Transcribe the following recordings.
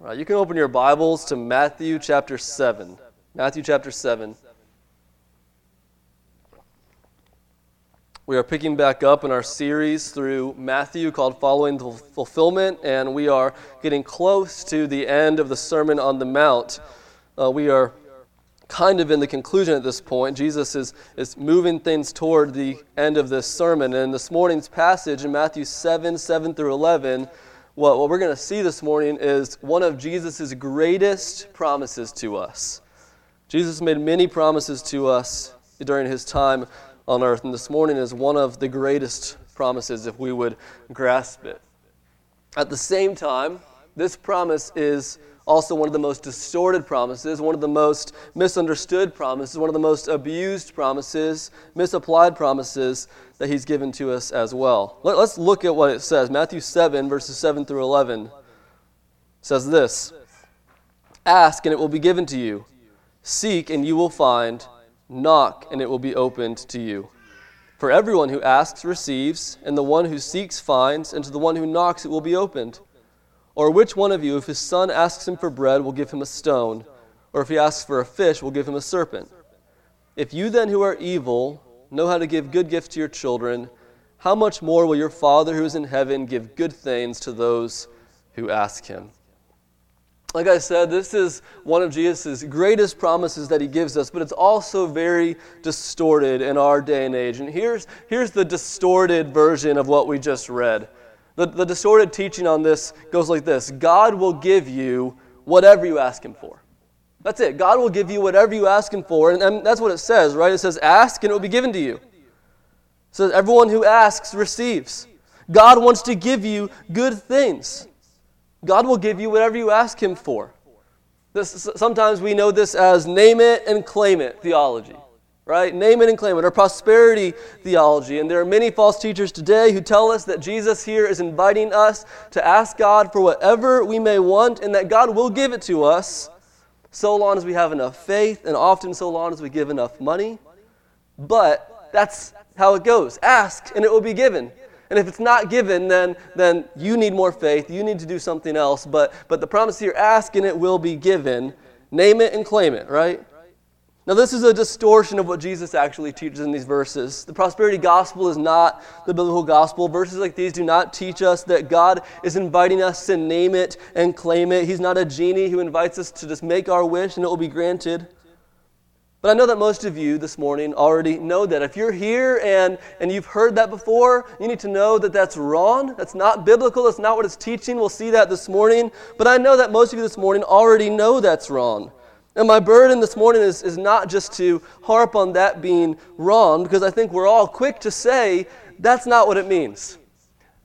Right, you can open your Bibles to Matthew chapter 7. Matthew chapter 7. We are picking back up in our series through Matthew called Following the Fulfillment, and we are getting close to the end of the Sermon on the Mount. Uh, we are kind of in the conclusion at this point. Jesus is, is moving things toward the end of this sermon. And this morning's passage in Matthew 7 7 through 11 what, what we're going to see this morning is one of Jesus' greatest promises to us. Jesus made many promises to us during his time on earth, and this morning is one of the greatest promises if we would grasp it. At the same time, this promise is also one of the most distorted promises, one of the most misunderstood promises, one of the most abused promises, misapplied promises that he's given to us as well. Let, us look at what it says. Matthew 7, verses 7 through 11 says this Ask, and it will be given to you. Seek, and you will find. Knock, and it will be opened to you. For everyone who asks receives, and the one who seeks finds, and to the one who knocks it will be opened. Or which one of you, if his son asks him for bread, will give him a stone? Or if he asks for a fish, will give him a serpent? If you then, who are evil, know how to give good gifts to your children, how much more will your Father who is in heaven give good things to those who ask him? Like I said, this is one of Jesus' greatest promises that he gives us, but it's also very distorted in our day and age. And here's, here's the distorted version of what we just read. The, the distorted teaching on this goes like this God will give you whatever you ask Him for. That's it. God will give you whatever you ask Him for. And, and that's what it says, right? It says, Ask and it will be given to you. It says, Everyone who asks receives. God wants to give you good things. God will give you whatever you ask Him for. This, sometimes we know this as name it and claim it theology right? Name it and claim it, or prosperity theology. And there are many false teachers today who tell us that Jesus here is inviting us to ask God for whatever we may want and that God will give it to us so long as we have enough faith and often so long as we give enough money. But that's how it goes. Ask and it will be given. And if it's not given, then, then you need more faith. You need to do something else. But, but the promise here ask and it will be given. Name it and claim it, right? Now, this is a distortion of what Jesus actually teaches in these verses. The prosperity gospel is not the biblical gospel. Verses like these do not teach us that God is inviting us to name it and claim it. He's not a genie who invites us to just make our wish and it will be granted. But I know that most of you this morning already know that. If you're here and, and you've heard that before, you need to know that that's wrong. That's not biblical. That's not what it's teaching. We'll see that this morning. But I know that most of you this morning already know that's wrong. And my burden this morning is, is not just to harp on that being wrong, because I think we're all quick to say that's not what it means.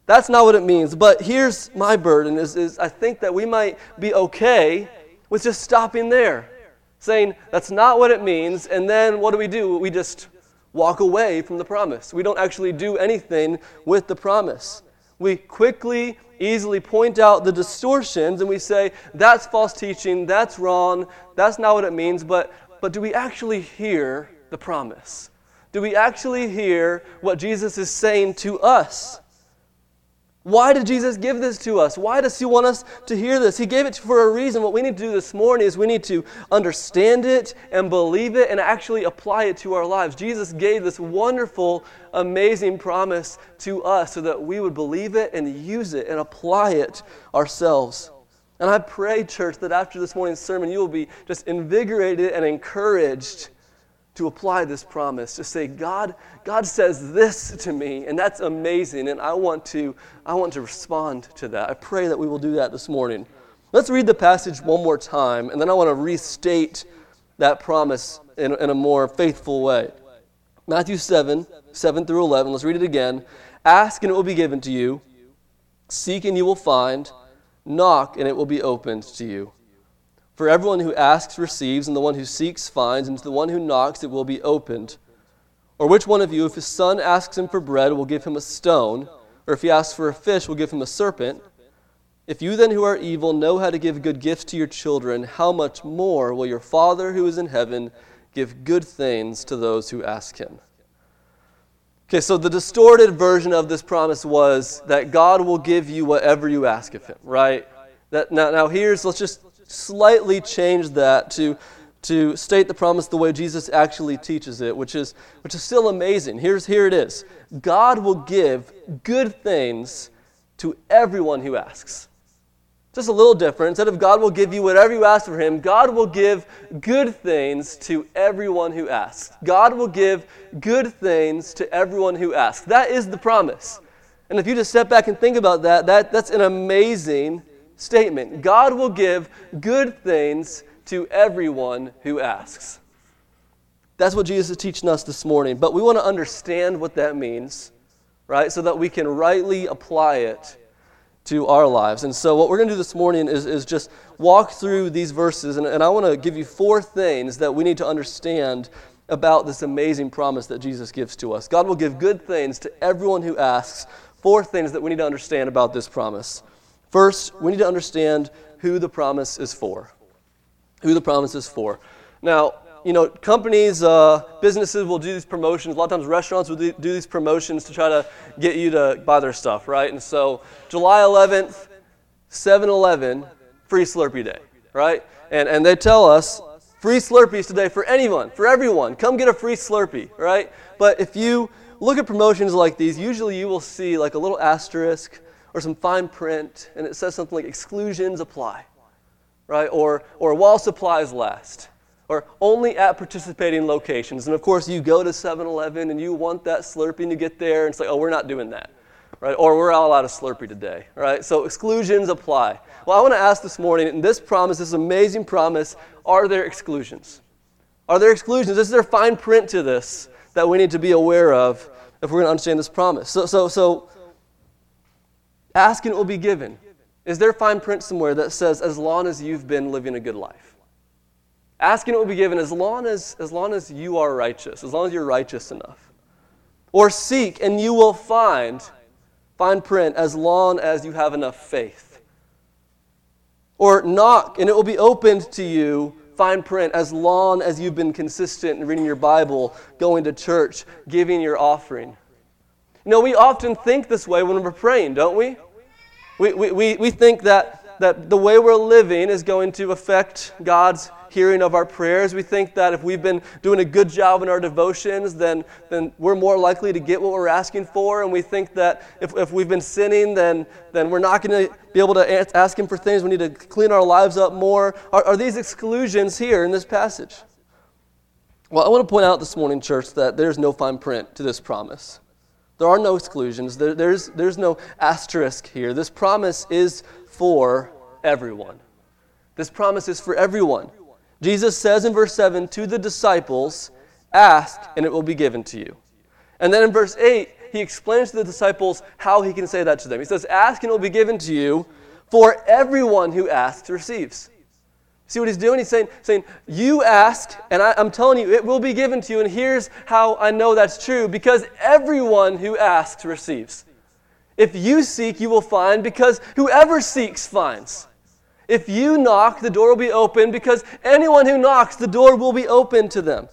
That's not what it means. But here's my burden is, is I think that we might be okay with just stopping there, saying that's not what it means, and then what do we do? We just walk away from the promise. We don't actually do anything with the promise. We quickly easily point out the distortions and we say, that's false teaching, that's wrong, that's not what it means, but, but do we actually hear the promise? Do we actually hear what Jesus is saying to us? Why did Jesus give this to us? Why does He want us to hear this? He gave it for a reason. What we need to do this morning is we need to understand it and believe it and actually apply it to our lives. Jesus gave this wonderful, amazing promise to us so that we would believe it and use it and apply it ourselves. And I pray, church, that after this morning's sermon, you will be just invigorated and encouraged to apply this promise to say god god says this to me and that's amazing and i want to i want to respond to that. I pray that we will do that this morning. Let's read the passage one more time and then i want to restate that promise in, in a more faithful way. Matthew 7 7 through 11 let's read it again. Ask and it will be given to you. Seek and you will find. Knock and it will be opened to you for everyone who asks receives, and the one who seeks finds, and to the one who knocks it will be opened. Or which one of you, if his son asks him for bread, will give him a stone? Or if he asks for a fish, will give him a serpent? If you then who are evil know how to give good gifts to your children, how much more will your Father who is in heaven give good things to those who ask him? Okay, so the distorted version of this promise was that God will give you whatever you ask of him, right? That, now, now, here's, let's just slightly change that to, to state the promise the way Jesus actually teaches it, which is, which is still amazing. Here's, here it is God will give good things to everyone who asks. Just a little different. Instead of God will give you whatever you ask for Him, God will give good things to everyone who asks. God will give good things to everyone who asks. That is the promise. And if you just step back and think about that, that that's an amazing statement. God will give good things to everyone who asks. That's what Jesus is teaching us this morning. But we want to understand what that means, right? So that we can rightly apply it to our lives. And so, what we're going to do this morning is, is just walk through these verses, and, and I want to give you four things that we need to understand about this amazing promise that Jesus gives to us. God will give good things to everyone who asks. Four things that we need to understand about this promise. First, we need to understand who the promise is for. Who the promise is for. Now, you know, companies, uh, businesses will do these promotions. A lot of times, restaurants will do, these promotions to try to get you to buy their stuff, right? And so, July 11th, 7 Eleven, free Slurpee Day, right? And, and they tell us free Slurpees today for anyone, for everyone. Come get a free Slurpee, right? But if you look at promotions like these, usually you will see like a little asterisk or some fine print, and it says something like exclusions apply, right? Or, or while supplies last or only at participating locations. And of course, you go to 7 Eleven and you want that Slurpee and you get there and it's like, oh, we're not doing that. Right? Or we're all out of Slurpee today. Right? So exclusions apply. Well, I want to ask this morning, in this promise, this amazing promise, are there exclusions? Are there exclusions? Is there fine print to this that we need to be aware of if we're going to understand this promise? So, so, so ask and it will be given. Is there fine print somewhere that says, as long as you've been living a good life? Asking it will be given as long as, as long as you are righteous, as long as you're righteous enough. Or seek and you will find, fine print as long as you have enough faith. Or knock and it will be opened to you, fine print as long as you've been consistent in reading your Bible, going to church, giving your offering. You know, we often think this way when we're praying, don't we? We, we, we, we think that, that the way we're living is going to affect God's hearing of our prayers. We think that if we've been doing a good job in our devotions, then, then we're more likely to get what we're asking for. And we think that if, if we've been sinning, then, then we're not going to be able to ask Him for things. We need to clean our lives up more. Are, are these exclusions here in this passage? Well, I want to point out this morning, church, that there's no fine print to this promise. There are no exclusions. There, there's, there's no asterisk here. This promise is for everyone. This promise is for everyone. Jesus says in verse 7 to the disciples, Ask, and it will be given to you. And then in verse 8, he explains to the disciples how he can say that to them. He says, Ask, and it will be given to you, for everyone who asks receives. See what he's doing? He's saying, saying You ask, and I, I'm telling you, it will be given to you. And here's how I know that's true because everyone who asks receives. If you seek, you will find, because whoever seeks finds. If you knock, the door will be open because anyone who knocks, the door will be open to them.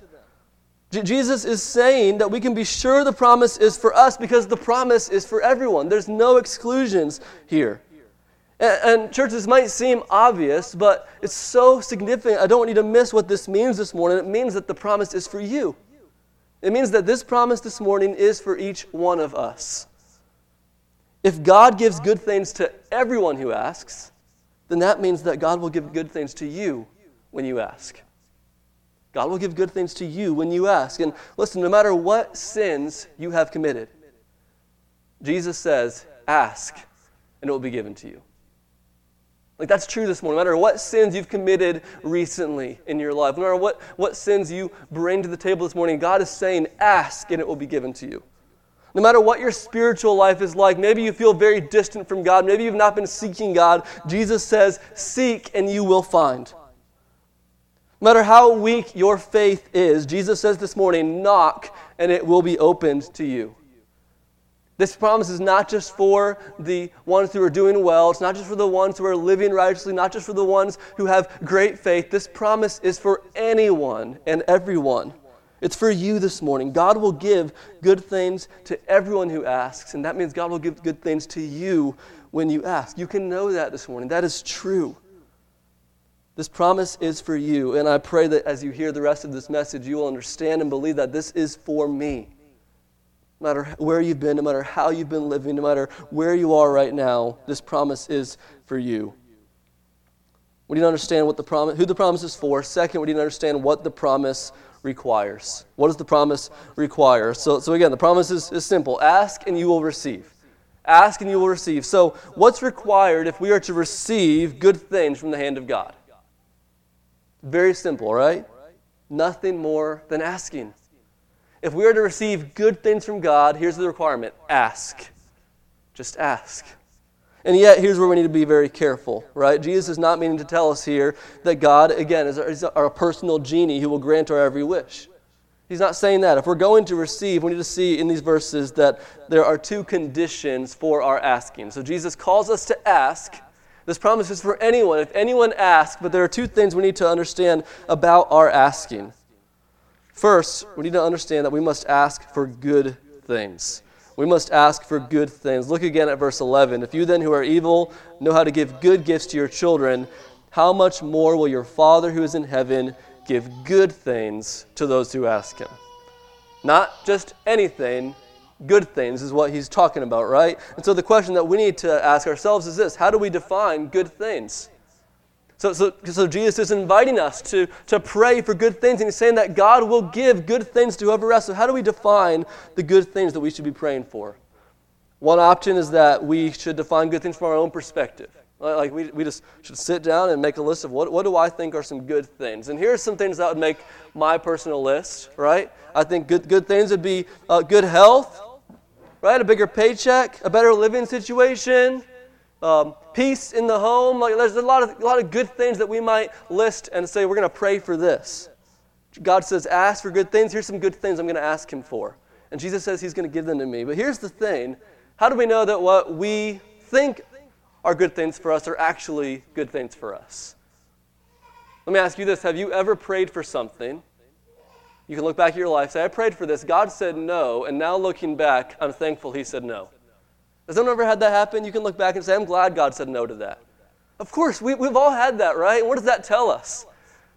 Jesus is saying that we can be sure the promise is for us because the promise is for everyone. There's no exclusions here. And, and churches might seem obvious, but it's so significant. I don't want you to miss what this means this morning. It means that the promise is for you. It means that this promise this morning is for each one of us. If God gives good things to everyone who asks, then that means that God will give good things to you when you ask. God will give good things to you when you ask. And listen, no matter what sins you have committed, Jesus says, ask, and it will be given to you. Like that's true this morning. No matter what sins you've committed recently in your life, no matter what, what sins you bring to the table this morning, God is saying, ask, and it will be given to you. No matter what your spiritual life is like, maybe you feel very distant from God, maybe you've not been seeking God, Jesus says, Seek and you will find. No matter how weak your faith is, Jesus says this morning, Knock and it will be opened to you. This promise is not just for the ones who are doing well. It's not just for the ones who are living righteously, not just for the ones who have great faith. This promise is for anyone and everyone. It's for you this morning. God will give good things to everyone who asks, and that means God will give good things to you when you ask. You can know that this morning. That is true. This promise is for you, and I pray that as you hear the rest of this message, you will understand and believe that this is for me. No matter where you've been, no matter how you've been living, no matter where you are right now, this promise is for you. We need to understand what the who the promise is for. Second, we need to understand what the promise requires. What does the promise require? So, so again, the promise is, is simple ask and you will receive. Ask and you will receive. So, what's required if we are to receive good things from the hand of God? Very simple, right? Nothing more than asking. If we are to receive good things from God, here's the requirement ask. Just ask. And yet, here's where we need to be very careful, right? Jesus is not meaning to tell us here that God, again, is our, is our personal genie who will grant our every wish. He's not saying that. If we're going to receive, we need to see in these verses that there are two conditions for our asking. So Jesus calls us to ask. This promise is for anyone, if anyone asks, but there are two things we need to understand about our asking. First, we need to understand that we must ask for good things we must ask for good things. Look again at verse 11. If you then who are evil know how to give good gifts to your children, how much more will your Father who is in heaven give good things to those who ask him? Not just anything, good things is what he's talking about, right? And so the question that we need to ask ourselves is this How do we define good things? So, so, so Jesus is inviting us to, to pray for good things, and he's saying that God will give good things to whoever asks. So, how do we define the good things that we should be praying for? One option is that we should define good things from our own perspective. Like we, we just should sit down and make a list of what, what do I think are some good things. And here are some things that would make my personal list, right? I think good, good things would be uh, good health, right? A bigger paycheck, a better living situation, um, peace in the home. Like there's a lot of a lot of good things that we might list and say we're going to pray for this. God says, "Ask for good things." Here's some good things I'm going to ask Him for, and Jesus says He's going to give them to me. But here's the thing: How do we know that what we think are good things for us are actually good things for us? Let me ask you this: Have you ever prayed for something? You can look back at your life, say, "I prayed for this." God said no, and now looking back, I'm thankful He said no. Has anyone ever had that happen? You can look back and say, I'm glad God said no to that. Of course, we, we've all had that, right? And what does that tell us?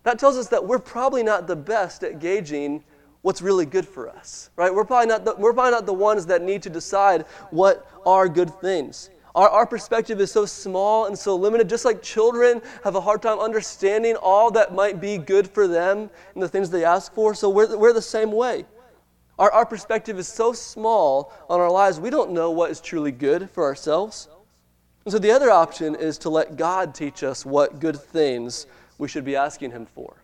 That tells us that we're probably not the best at gauging what's really good for us, right? We're probably not the, we're probably not the ones that need to decide what are good things. Our, our perspective is so small and so limited, just like children have a hard time understanding all that might be good for them and the things they ask for. So we're, we're the same way. Our, our perspective is so small on our lives, we don't know what is truly good for ourselves. And so the other option is to let God teach us what good things we should be asking Him for.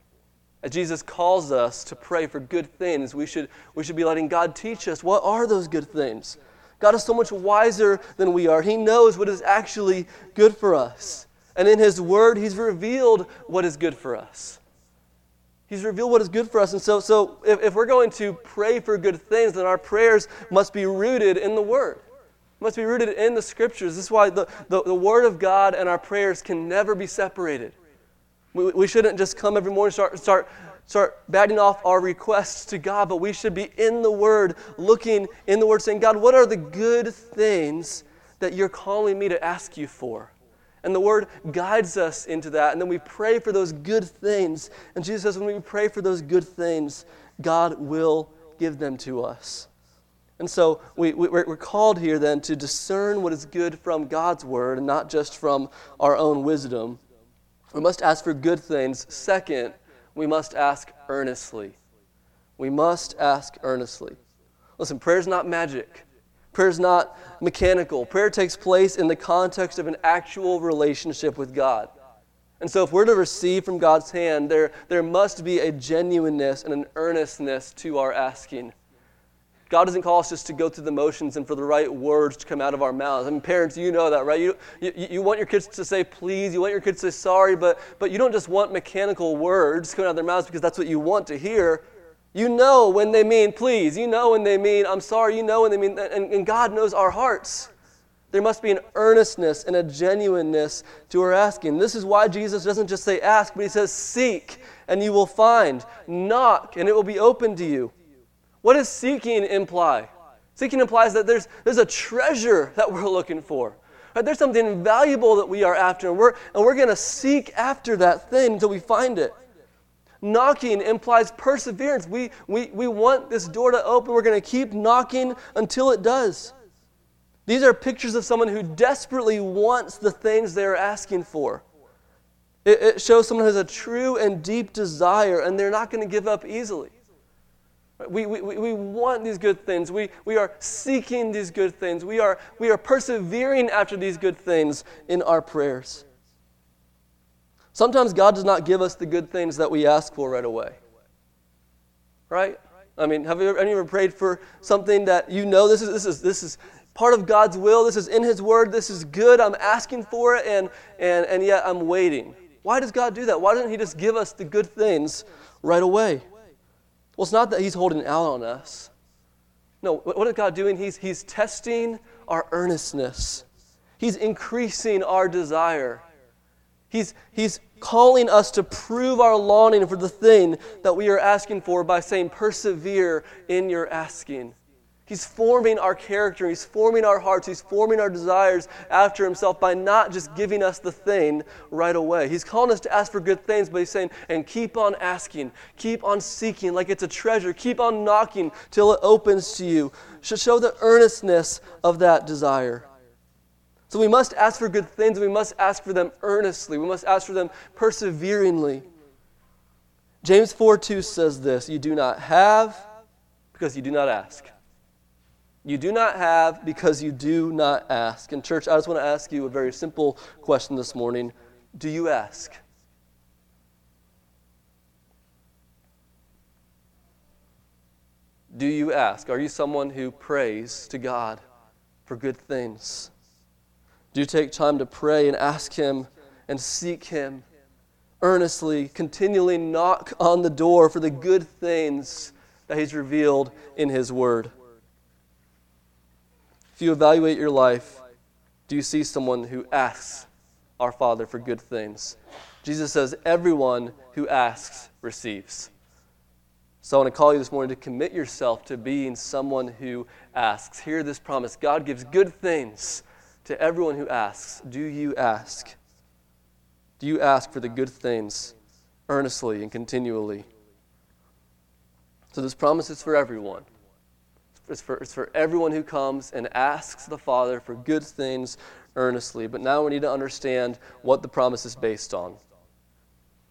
As Jesus calls us to pray for good things, we should, we should be letting God teach us what are those good things. God is so much wiser than we are. He knows what is actually good for us. And in His Word, He's revealed what is good for us. He's revealed what is good for us. And so, so if, if we're going to pray for good things, then our prayers must be rooted in the Word, must be rooted in the Scriptures. This is why the, the, the Word of God and our prayers can never be separated. We, we shouldn't just come every morning start start start batting off our requests to God, but we should be in the Word, looking in the Word, saying, God, what are the good things that you're calling me to ask you for? And the word guides us into that. And then we pray for those good things. And Jesus says, when we pray for those good things, God will give them to us. And so we, we, are called here then to discern what is good from God's word and not just from our own wisdom. We must ask for good things. Second, we must ask earnestly. We must ask earnestly. Listen, prayer is not magic. Prayer is not mechanical. Prayer takes place in the context of an actual relationship with God. And so, if we're to receive from God's hand, there, there must be a genuineness and an earnestness to our asking. God doesn't call us just to go through the motions and for the right words to come out of our mouths. I mean, parents, you know that, right? You, you, you want your kids to say please, you want your kids to say sorry, but, but you don't just want mechanical words coming out of their mouths because that's what you want to hear. You know when they mean please. You know when they mean I'm sorry. You know when they mean, and, and God knows our hearts. There must be an earnestness and a genuineness to our asking. This is why Jesus doesn't just say ask, but he says seek and you will find. Knock and it will be open to you. What does seeking imply? Seeking implies that there's, there's a treasure that we're looking for. Right? There's something valuable that we are after, and we're, and we're going to seek after that thing until we find it. Knocking implies perseverance. We, we, we want this door to open. We're going to keep knocking until it does. These are pictures of someone who desperately wants the things they're asking for. It, it shows someone who has a true and deep desire, and they're not going to give up easily. We, we, we want these good things. We, we are seeking these good things. We are, we are persevering after these good things in our prayers. Sometimes God does not give us the good things that we ask for right away. Right? I mean, have you ever, ever prayed for something that you know this is, this is, this is part of God's will, this is in His Word, this is good, I'm asking for it, and, and, and yet I'm waiting? Why does God do that? Why doesn't He just give us the good things right away? Well, it's not that He's holding out on us. No, what is God doing? He's, he's testing our earnestness, He's increasing our desire. He's, he's calling us to prove our longing for the thing that we are asking for by saying, Persevere in your asking. He's forming our character, He's forming our hearts, He's forming our desires after Himself by not just giving us the thing right away. He's calling us to ask for good things, but He's saying, and keep on asking, keep on seeking like it's a treasure, keep on knocking till it opens to you. Should show the earnestness of that desire. So we must ask for good things, and we must ask for them earnestly, we must ask for them perseveringly. James 4 2 says this You do not have because you do not ask. You do not have because you do not ask. And, church, I just want to ask you a very simple question this morning Do you ask? Do you ask? Are you someone who prays to God for good things? Do take time to pray and ask Him and seek Him earnestly, continually knock on the door for the good things that He's revealed in His Word? If you evaluate your life, do you see someone who asks our Father for good things? Jesus says, Everyone who asks receives. So I want to call you this morning to commit yourself to being someone who asks. Hear this promise God gives good things to everyone who asks. Do you ask? Do you ask for the good things earnestly and continually? So this promise is for everyone. It's for, it's for everyone who comes and asks the Father for good things earnestly. But now we need to understand what the promise is based on.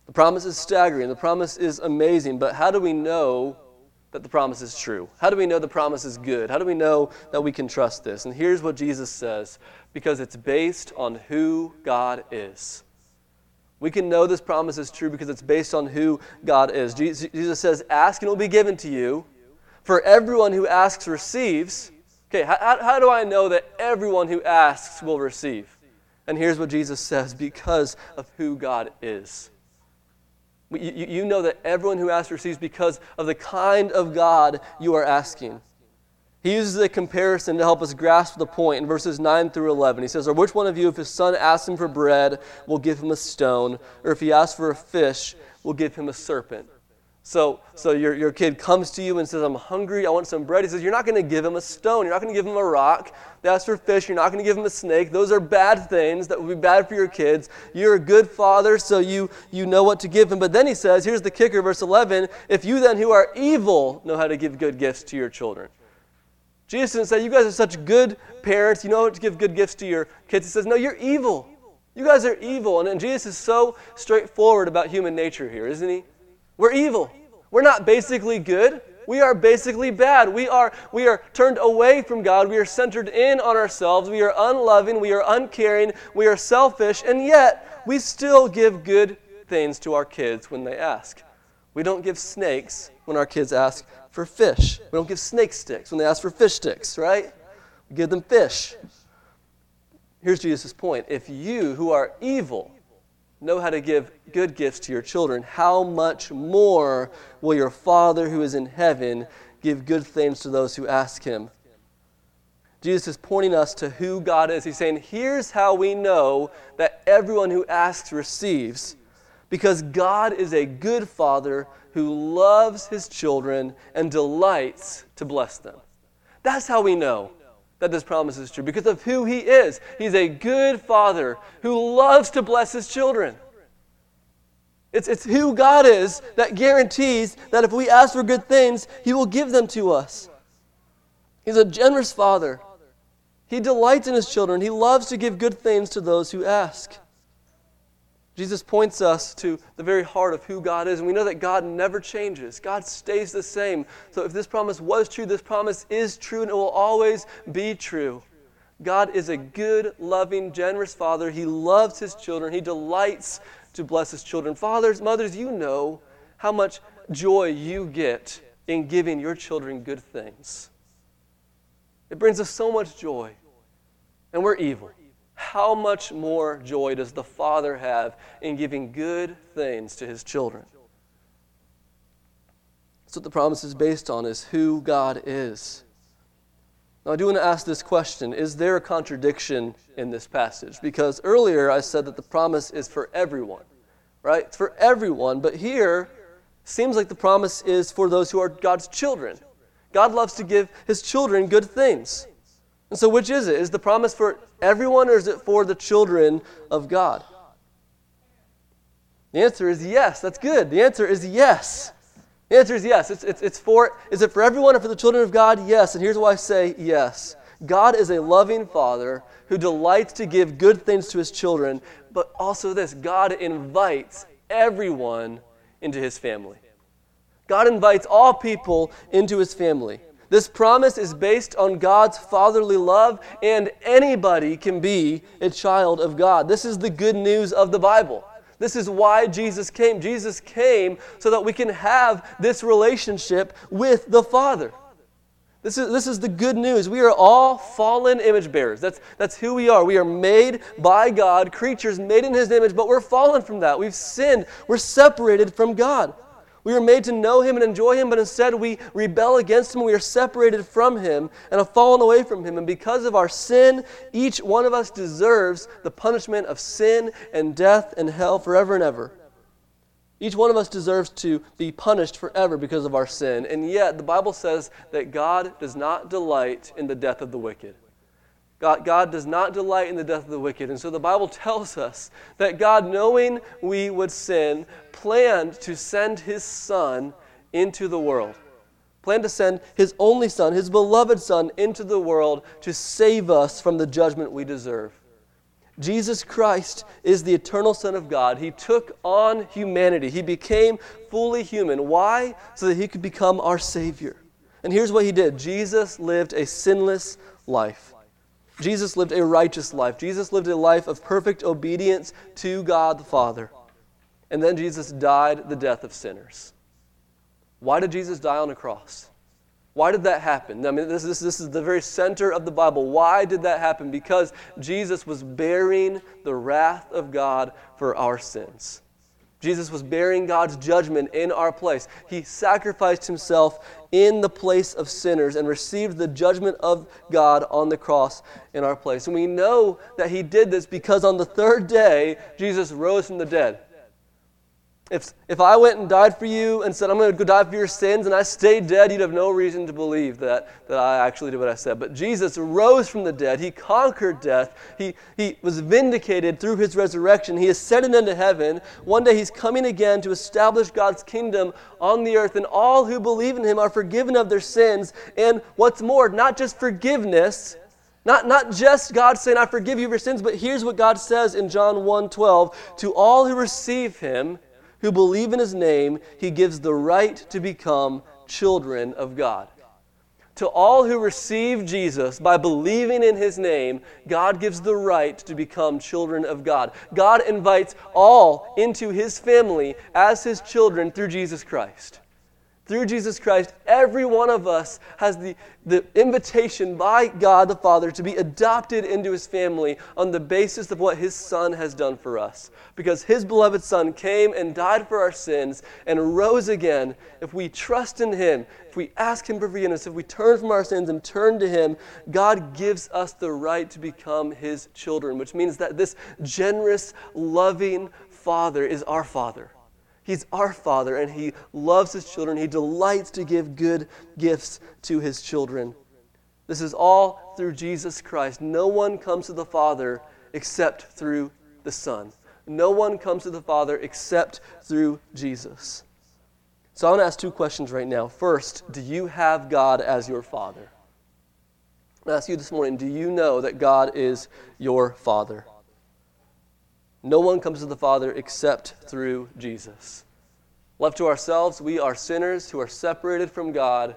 The promise is staggering, the promise is amazing, but how do we know that the promise is true? How do we know the promise is good? How do we know that we can trust this? And here's what Jesus says because it's based on who God is. We can know this promise is true because it's based on who God is. Jesus says, Ask and it will be given to you. For everyone who asks receives. Okay, how, how do I know that everyone who asks will receive? And here's what Jesus says because of who God is. You, you know that everyone who asks receives because of the kind of God you are asking. He uses a comparison to help us grasp the point in verses 9 through 11. He says, Or which one of you, if his son asks him for bread, will give him a stone? Or if he asks for a fish, will give him a serpent? So, so your, your kid comes to you and says, I'm hungry, I want some bread. He says, You're not going to give him a stone. You're not going to give him a rock. That's for fish. You're not going to give him a snake. Those are bad things that would be bad for your kids. You're a good father, so you, you know what to give him. But then he says, Here's the kicker, verse 11 If you then who are evil know how to give good gifts to your children. Jesus didn't say, You guys are such good parents. You know how to give good gifts to your kids. He says, No, you're evil. You guys are evil. And, and Jesus is so straightforward about human nature here, isn't he? We're evil. We're not basically good. We are basically bad. We are, we are turned away from God. We are centered in on ourselves. We are unloving. We are uncaring. We are selfish. And yet, we still give good things to our kids when they ask. We don't give snakes when our kids ask for fish. We don't give snake sticks when they ask for fish sticks, right? We give them fish. Here's Jesus' point. If you, who are evil, know how to give good gifts to your children, how much more will your Father who is in heaven give good things to those who ask him? Jesus is pointing us to who God is. He's saying, here's how we know that everyone who asks receives. Because God is a good Father who loves his children and delights to bless them. That's how we know that this promise is true because of who he is. He's a good father who loves to bless his children. It's, it's who God is that guarantees that if we ask for good things, he will give them to us. He's a generous father. He delights in his children. He loves to give good things to those who ask. Jesus points us to the very heart of who God is, and we know that God never changes. God stays the same. So if this promise was true, this promise is true, and it will always be true. God is a good, loving, generous Father. He loves His children, He delights to bless His children. Fathers, mothers, you know how much joy you get in giving your children good things. It brings us so much joy, and we're evil how much more joy does the Father have in giving good things to his children? That's what the promise is based on, is who God is. Now, I do want to ask this question Is there a contradiction in this passage? Because earlier I said that the promise is for everyone, right? It's for everyone, but here seems like the promise is for those who are God's children. God loves to give his children good things. And so, which is it? Is the promise for everyone or is it for the children of God? The answer is yes. That's good. The answer is yes. The answer is yes. It's, it's, it's for, is it for everyone or for the children of God? Yes. And here's why I say yes. God is a loving Father who delights to give good things to his children, but also this God invites everyone into his family. God invites all people into his family. This promise is based on God's fatherly love, and anybody can be a child of God. This is the good news of the Bible. This is why Jesus came. Jesus came so that we can have this relationship with the Father. This is, this is the good news. We are all fallen image bearers. That's, that's who we are. We are made by God, creatures made in His image, but we're fallen from that. We've sinned. We're separated from God. We were made to know Him and enjoy Him, but instead we rebel against Him. We are separated from Him and have fallen away from Him. And because of our sin, each one of us deserves the punishment of sin and death and hell forever and ever. Each one of us deserves to be punished forever because of our sin. And yet, the Bible says that God does not delight in the death of the wicked. God, God does not delight in the death of the wicked. And so the Bible tells us that God, knowing we would sin, planned to send his Son into the world. Planned to send his only Son, his beloved Son, into the world to save us from the judgment we deserve. Jesus Christ is the eternal Son of God. He took on humanity. He became fully human. Why? So that he could become our Savior. And here's what he did Jesus lived a sinless life. Jesus lived a righteous life. Jesus lived a life of perfect obedience to God the Father. And then Jesus died the death of sinners. Why did Jesus die on a cross? Why did that happen? I mean, this, this, this is the very center of the Bible. Why did that happen? Because Jesus was bearing the wrath of God for our sins. Jesus was bearing God's judgment in our place. He sacrificed himself in the place of sinners and received the judgment of God on the cross in our place. And we know that he did this because on the third day, Jesus rose from the dead. If, if I went and died for you and said, I'm going to go die for your sins, and I stayed dead, you'd have no reason to believe that, that I actually did what I said. But Jesus rose from the dead. He conquered death. He, he was vindicated through his resurrection. He ascended into heaven. One day he's coming again to establish God's kingdom on the earth, and all who believe in him are forgiven of their sins. And what's more, not just forgiveness, not, not just God saying, I forgive you for sins, but here's what God says in John 1 12. To all who receive him, who believe in his name, he gives the right to become children of God. To all who receive Jesus by believing in his name, God gives the right to become children of God. God invites all into his family as his children through Jesus Christ. Through Jesus Christ, every one of us has the, the invitation by God the Father to be adopted into his family on the basis of what his Son has done for us. Because his beloved Son came and died for our sins and rose again. If we trust in him, if we ask him for forgiveness, if we turn from our sins and turn to him, God gives us the right to become his children, which means that this generous, loving Father is our Father. He's our Father, and He loves His children. He delights to give good gifts to His children. This is all through Jesus Christ. No one comes to the Father except through the Son. No one comes to the Father except through Jesus. So I want to ask two questions right now. First, do you have God as your Father? I ask you this morning do you know that God is your Father? No one comes to the Father except through Jesus. Left to ourselves, we are sinners who are separated from God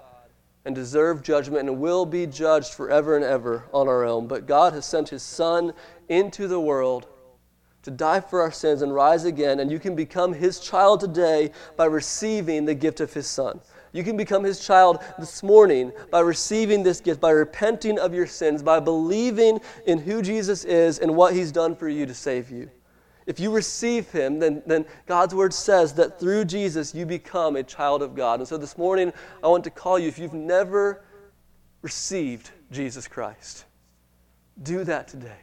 and deserve judgment and will be judged forever and ever on our own. But God has sent His Son into the world to die for our sins and rise again, and you can become His child today by receiving the gift of His Son. You can become His child this morning by receiving this gift, by repenting of your sins, by believing in who Jesus is and what He's done for you to save you. If you receive him, then, then God's word says that through Jesus you become a child of God. And so this morning, I want to call you, if you've never received Jesus Christ, do that today.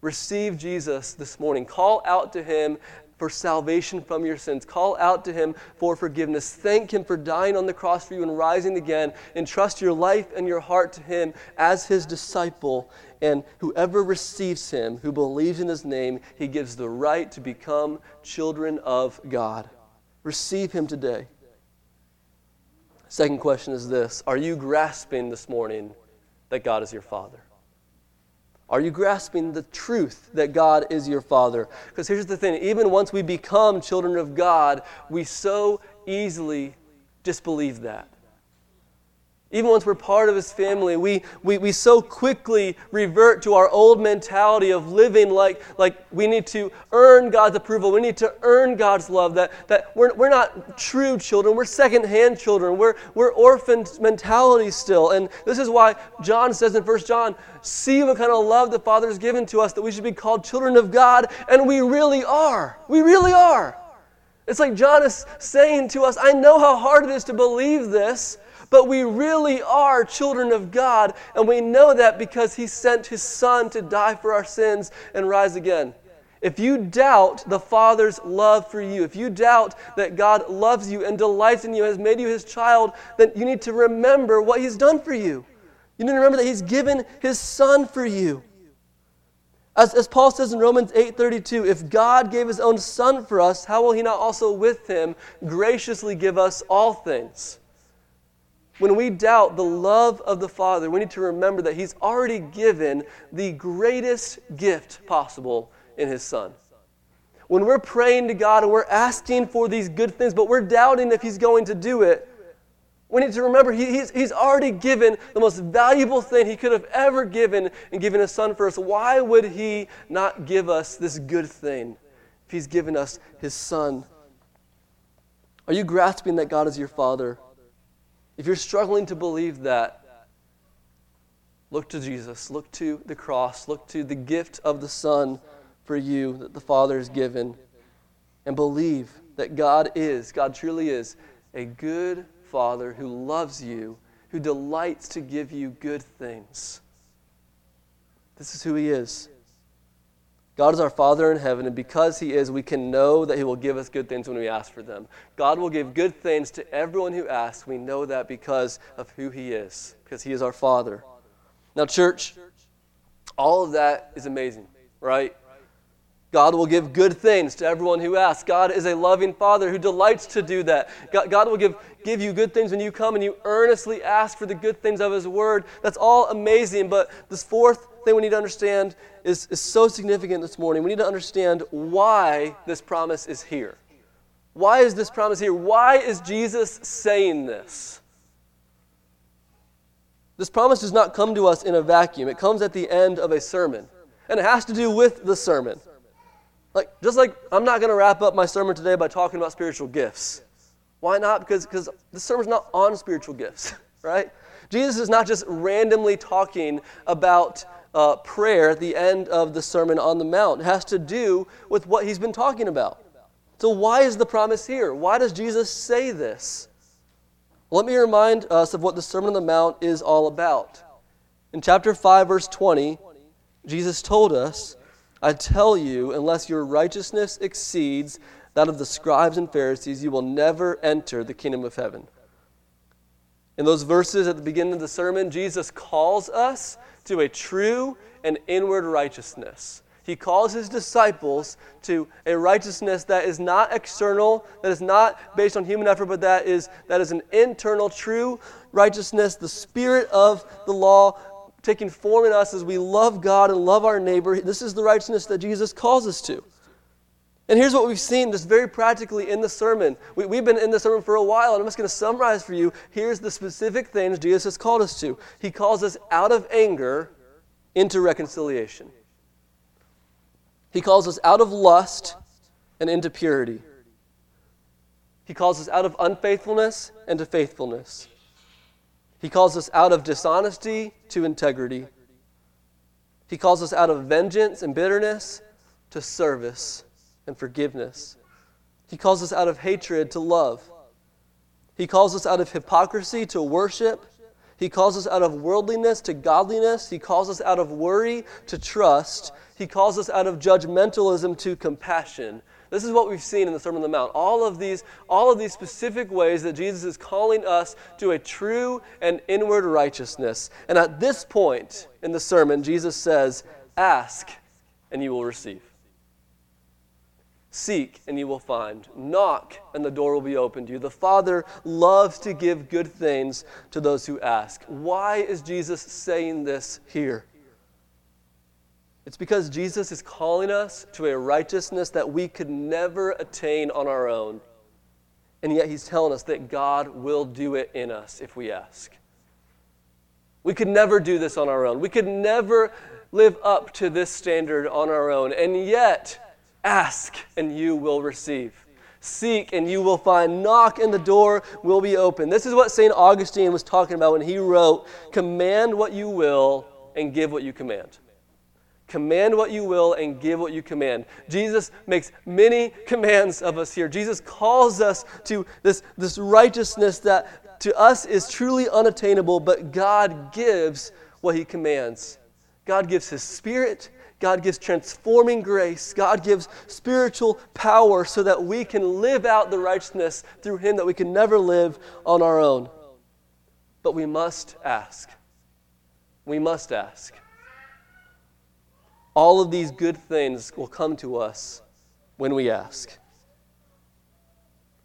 Receive Jesus this morning. Call out to him for salvation from your sins. Call out to him for forgiveness. Thank him for dying on the cross for you and rising again. Entrust your life and your heart to him as his disciple. And whoever receives him, who believes in his name, he gives the right to become children of God. Receive him today. Second question is this Are you grasping this morning that God is your Father? Are you grasping the truth that God is your Father? Because here's the thing even once we become children of God, we so easily disbelieve that. Even once we're part of his family, we, we, we so quickly revert to our old mentality of living like, like we need to earn God's approval. We need to earn God's love. That, that we're, we're not true children, we're secondhand children. We're, we're orphan mentality still. And this is why John says in 1 John, see what kind of love the Father has given to us that we should be called children of God. And we really are. We really are. It's like John is saying to us, I know how hard it is to believe this. But we really are children of God, and we know that because He sent His Son to die for our sins and rise again. If you doubt the Father's love for you, if you doubt that God loves you and delights in you, has made you His child, then you need to remember what He's done for you. You need to remember that He's given His Son for you. As, as Paul says in Romans 8:32, if God gave his own son for us, how will he not also with him graciously give us all things? When we doubt the love of the Father, we need to remember that He's already given the greatest gift possible in His Son. When we're praying to God and we're asking for these good things, but we're doubting if He's going to do it, we need to remember he, he's, he's already given the most valuable thing He could have ever given in giving His Son for us. Why would He not give us this good thing if He's given us His Son? Are you grasping that God is your Father? If you're struggling to believe that, look to Jesus, look to the cross, look to the gift of the Son for you that the Father has given, and believe that God is, God truly is, a good Father who loves you, who delights to give you good things. This is who He is. God is our Father in heaven, and because He is, we can know that He will give us good things when we ask for them. God will give good things to everyone who asks. We know that because of who He is, because He is our Father. Now, church, all of that is amazing, right? God will give good things to everyone who asks. God is a loving Father who delights to do that. God, God, will give, give you good things when you come and you earnestly ask for the good things of His Word. That's all amazing. But this fourth thing we need to understand is, is so significant this morning. We need to understand why this promise is here. Why is this promise here? Why is Jesus saying this? This promise does not come to us in a vacuum. It comes at the end of a sermon. And it has to do with the sermon. Like, just like I'm not going to wrap up my sermon today by talking about spiritual gifts. Why not? Because because the sermon's not on spiritual gifts, right? Jesus is not just randomly talking about uh, prayer at the end of the Sermon on the Mount. It has to do with what he's been talking about. So, why is the promise here? Why does Jesus say this? Let me remind us of what the Sermon on the Mount is all about. In chapter 5, verse 20, Jesus told us, I tell you, unless your righteousness exceeds that of the scribes and Pharisees, you will never enter the kingdom of heaven. In those verses at the beginning of the sermon, Jesus calls us to a true and inward righteousness. He calls his disciples to a righteousness that is not external, that is not based on human effort, but that is, that is an internal, true righteousness, the spirit of the law taking form in us as we love God and love our neighbor. This is the righteousness that Jesus calls us to. And here's what we've seen just very practically in the sermon. We, have been in the sermon for a while, and I'm just going to summarize for you. Here's the specific things Jesus has called us to. He calls us out of anger into reconciliation, He calls us out of lust and into purity. He calls us out of unfaithfulness and to faithfulness. He calls us out of dishonesty to integrity. He calls us out of vengeance and bitterness to service and forgiveness. He calls us out of hatred to love. He calls us out of hypocrisy to worship. He calls us out of worldliness to godliness. He calls us out of worry to trust. He calls us out of judgmentalism to compassion. This is what we've seen in the Sermon on the Mount. All of these, all of these specific ways that Jesus is calling us to a true and inward righteousness. And at this point in the sermon, Jesus says, Ask and you will receive. Seek and you will find. Knock and the door will be opened to you. The Father loves to give good things to those who ask. Why is Jesus saying this here? It's because Jesus is calling us to a righteousness that we could never attain on our own. And yet he's telling us that God will do it in us if we ask. We could never do this on our own. We could never live up to this standard on our own. And yet, ask and you will receive. Seek and you will find. Knock and the door will be open. This is what St. Augustine was talking about when he wrote, Command what you will and give what you command. Command what you will and give what you command. Jesus makes many commands of us here. Jesus calls us to this, this righteousness that to us is truly unattainable, but God gives what He commands. God gives His Spirit. God gives transforming grace. God gives spiritual power so that we can live out the righteousness through Him that we can never live on our own. But we must ask. We must ask. All of these good things will come to us when we ask.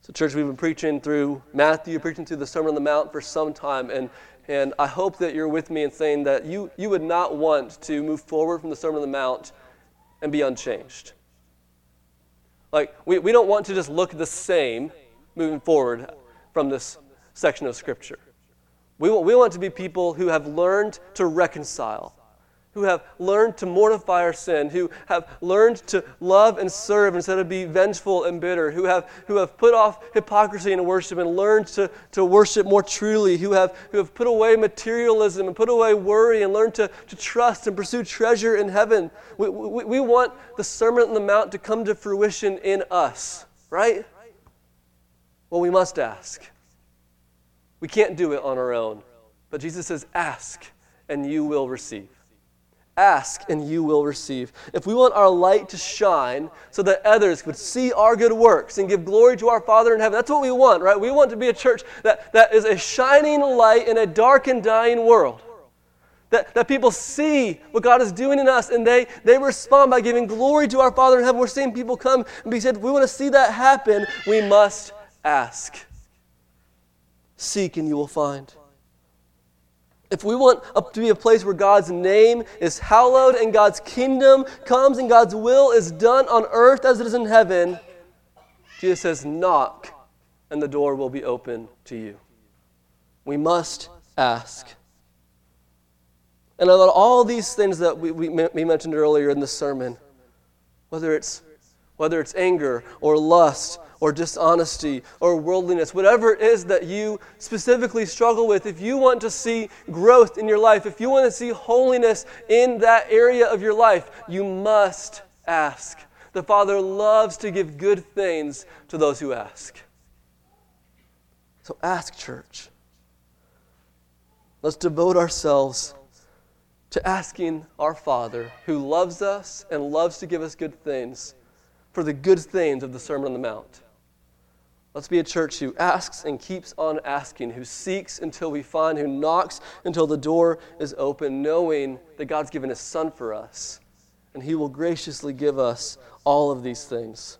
So, church, we've been preaching through Matthew, preaching through the Sermon on the Mount for some time, and, and I hope that you're with me in saying that you, you would not want to move forward from the Sermon on the Mount and be unchanged. Like, we, we don't want to just look the same moving forward from this section of Scripture. We we want to be people who have learned to reconcile who have learned to mortify our sin, who have learned to love and serve instead of be vengeful and bitter, who have, who have put off hypocrisy in worship and learned to, to worship more truly, who have, who have put away materialism and put away worry and learned to, to trust and pursue treasure in heaven. We, we, we want the Sermon on the Mount to come to fruition in us, right? Well, we must ask. We can't do it on our own. But Jesus says, Ask, and you will receive. Ask and you will receive. If we want our light to shine so that others could see our good works and give glory to our Father in heaven, that's what we want, right? We want to be a church that, that is a shining light in a dark and dying world. That, that people see what God is doing in us and they, they respond by giving glory to our Father in heaven. We're seeing people come and be said, we want to see that happen, we must ask. Seek and you will find. If we want to be a place where God's name is hallowed and God's kingdom comes and God's will is done on earth as it is in heaven, Jesus says, Knock and the door will be open to you. We must ask. And about all these things that we, we, we mentioned earlier in the sermon, whether it's, whether it's anger or lust or dishonesty or worldliness, whatever it is that you specifically struggle with, if you want to see growth in your life, if you want to see holiness in that area of your life, you must ask. The Father loves to give good things to those who ask. So ask, church. Let's devote ourselves to asking our Father, who loves us and loves to give us good things, for the good things of the Sermon on the Mount. Let's be a church who asks and keeps on asking, who seeks until we find, who knocks until the door is open, knowing that God's given His Son for us, and He will graciously give us all of these things.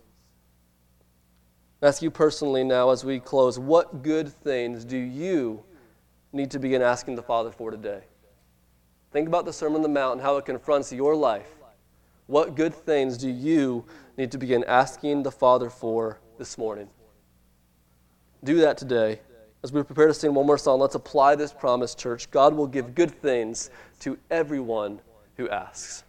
Ask you personally now as we close, what good things do you need to begin asking the Father for today? Think about the Sermon on the Mount and how it confronts your life. What good things do you need to begin asking the Father for this morning? Do that today. As we prepare to sing one more song, let's apply this promise, church. God will give good things to everyone who asks.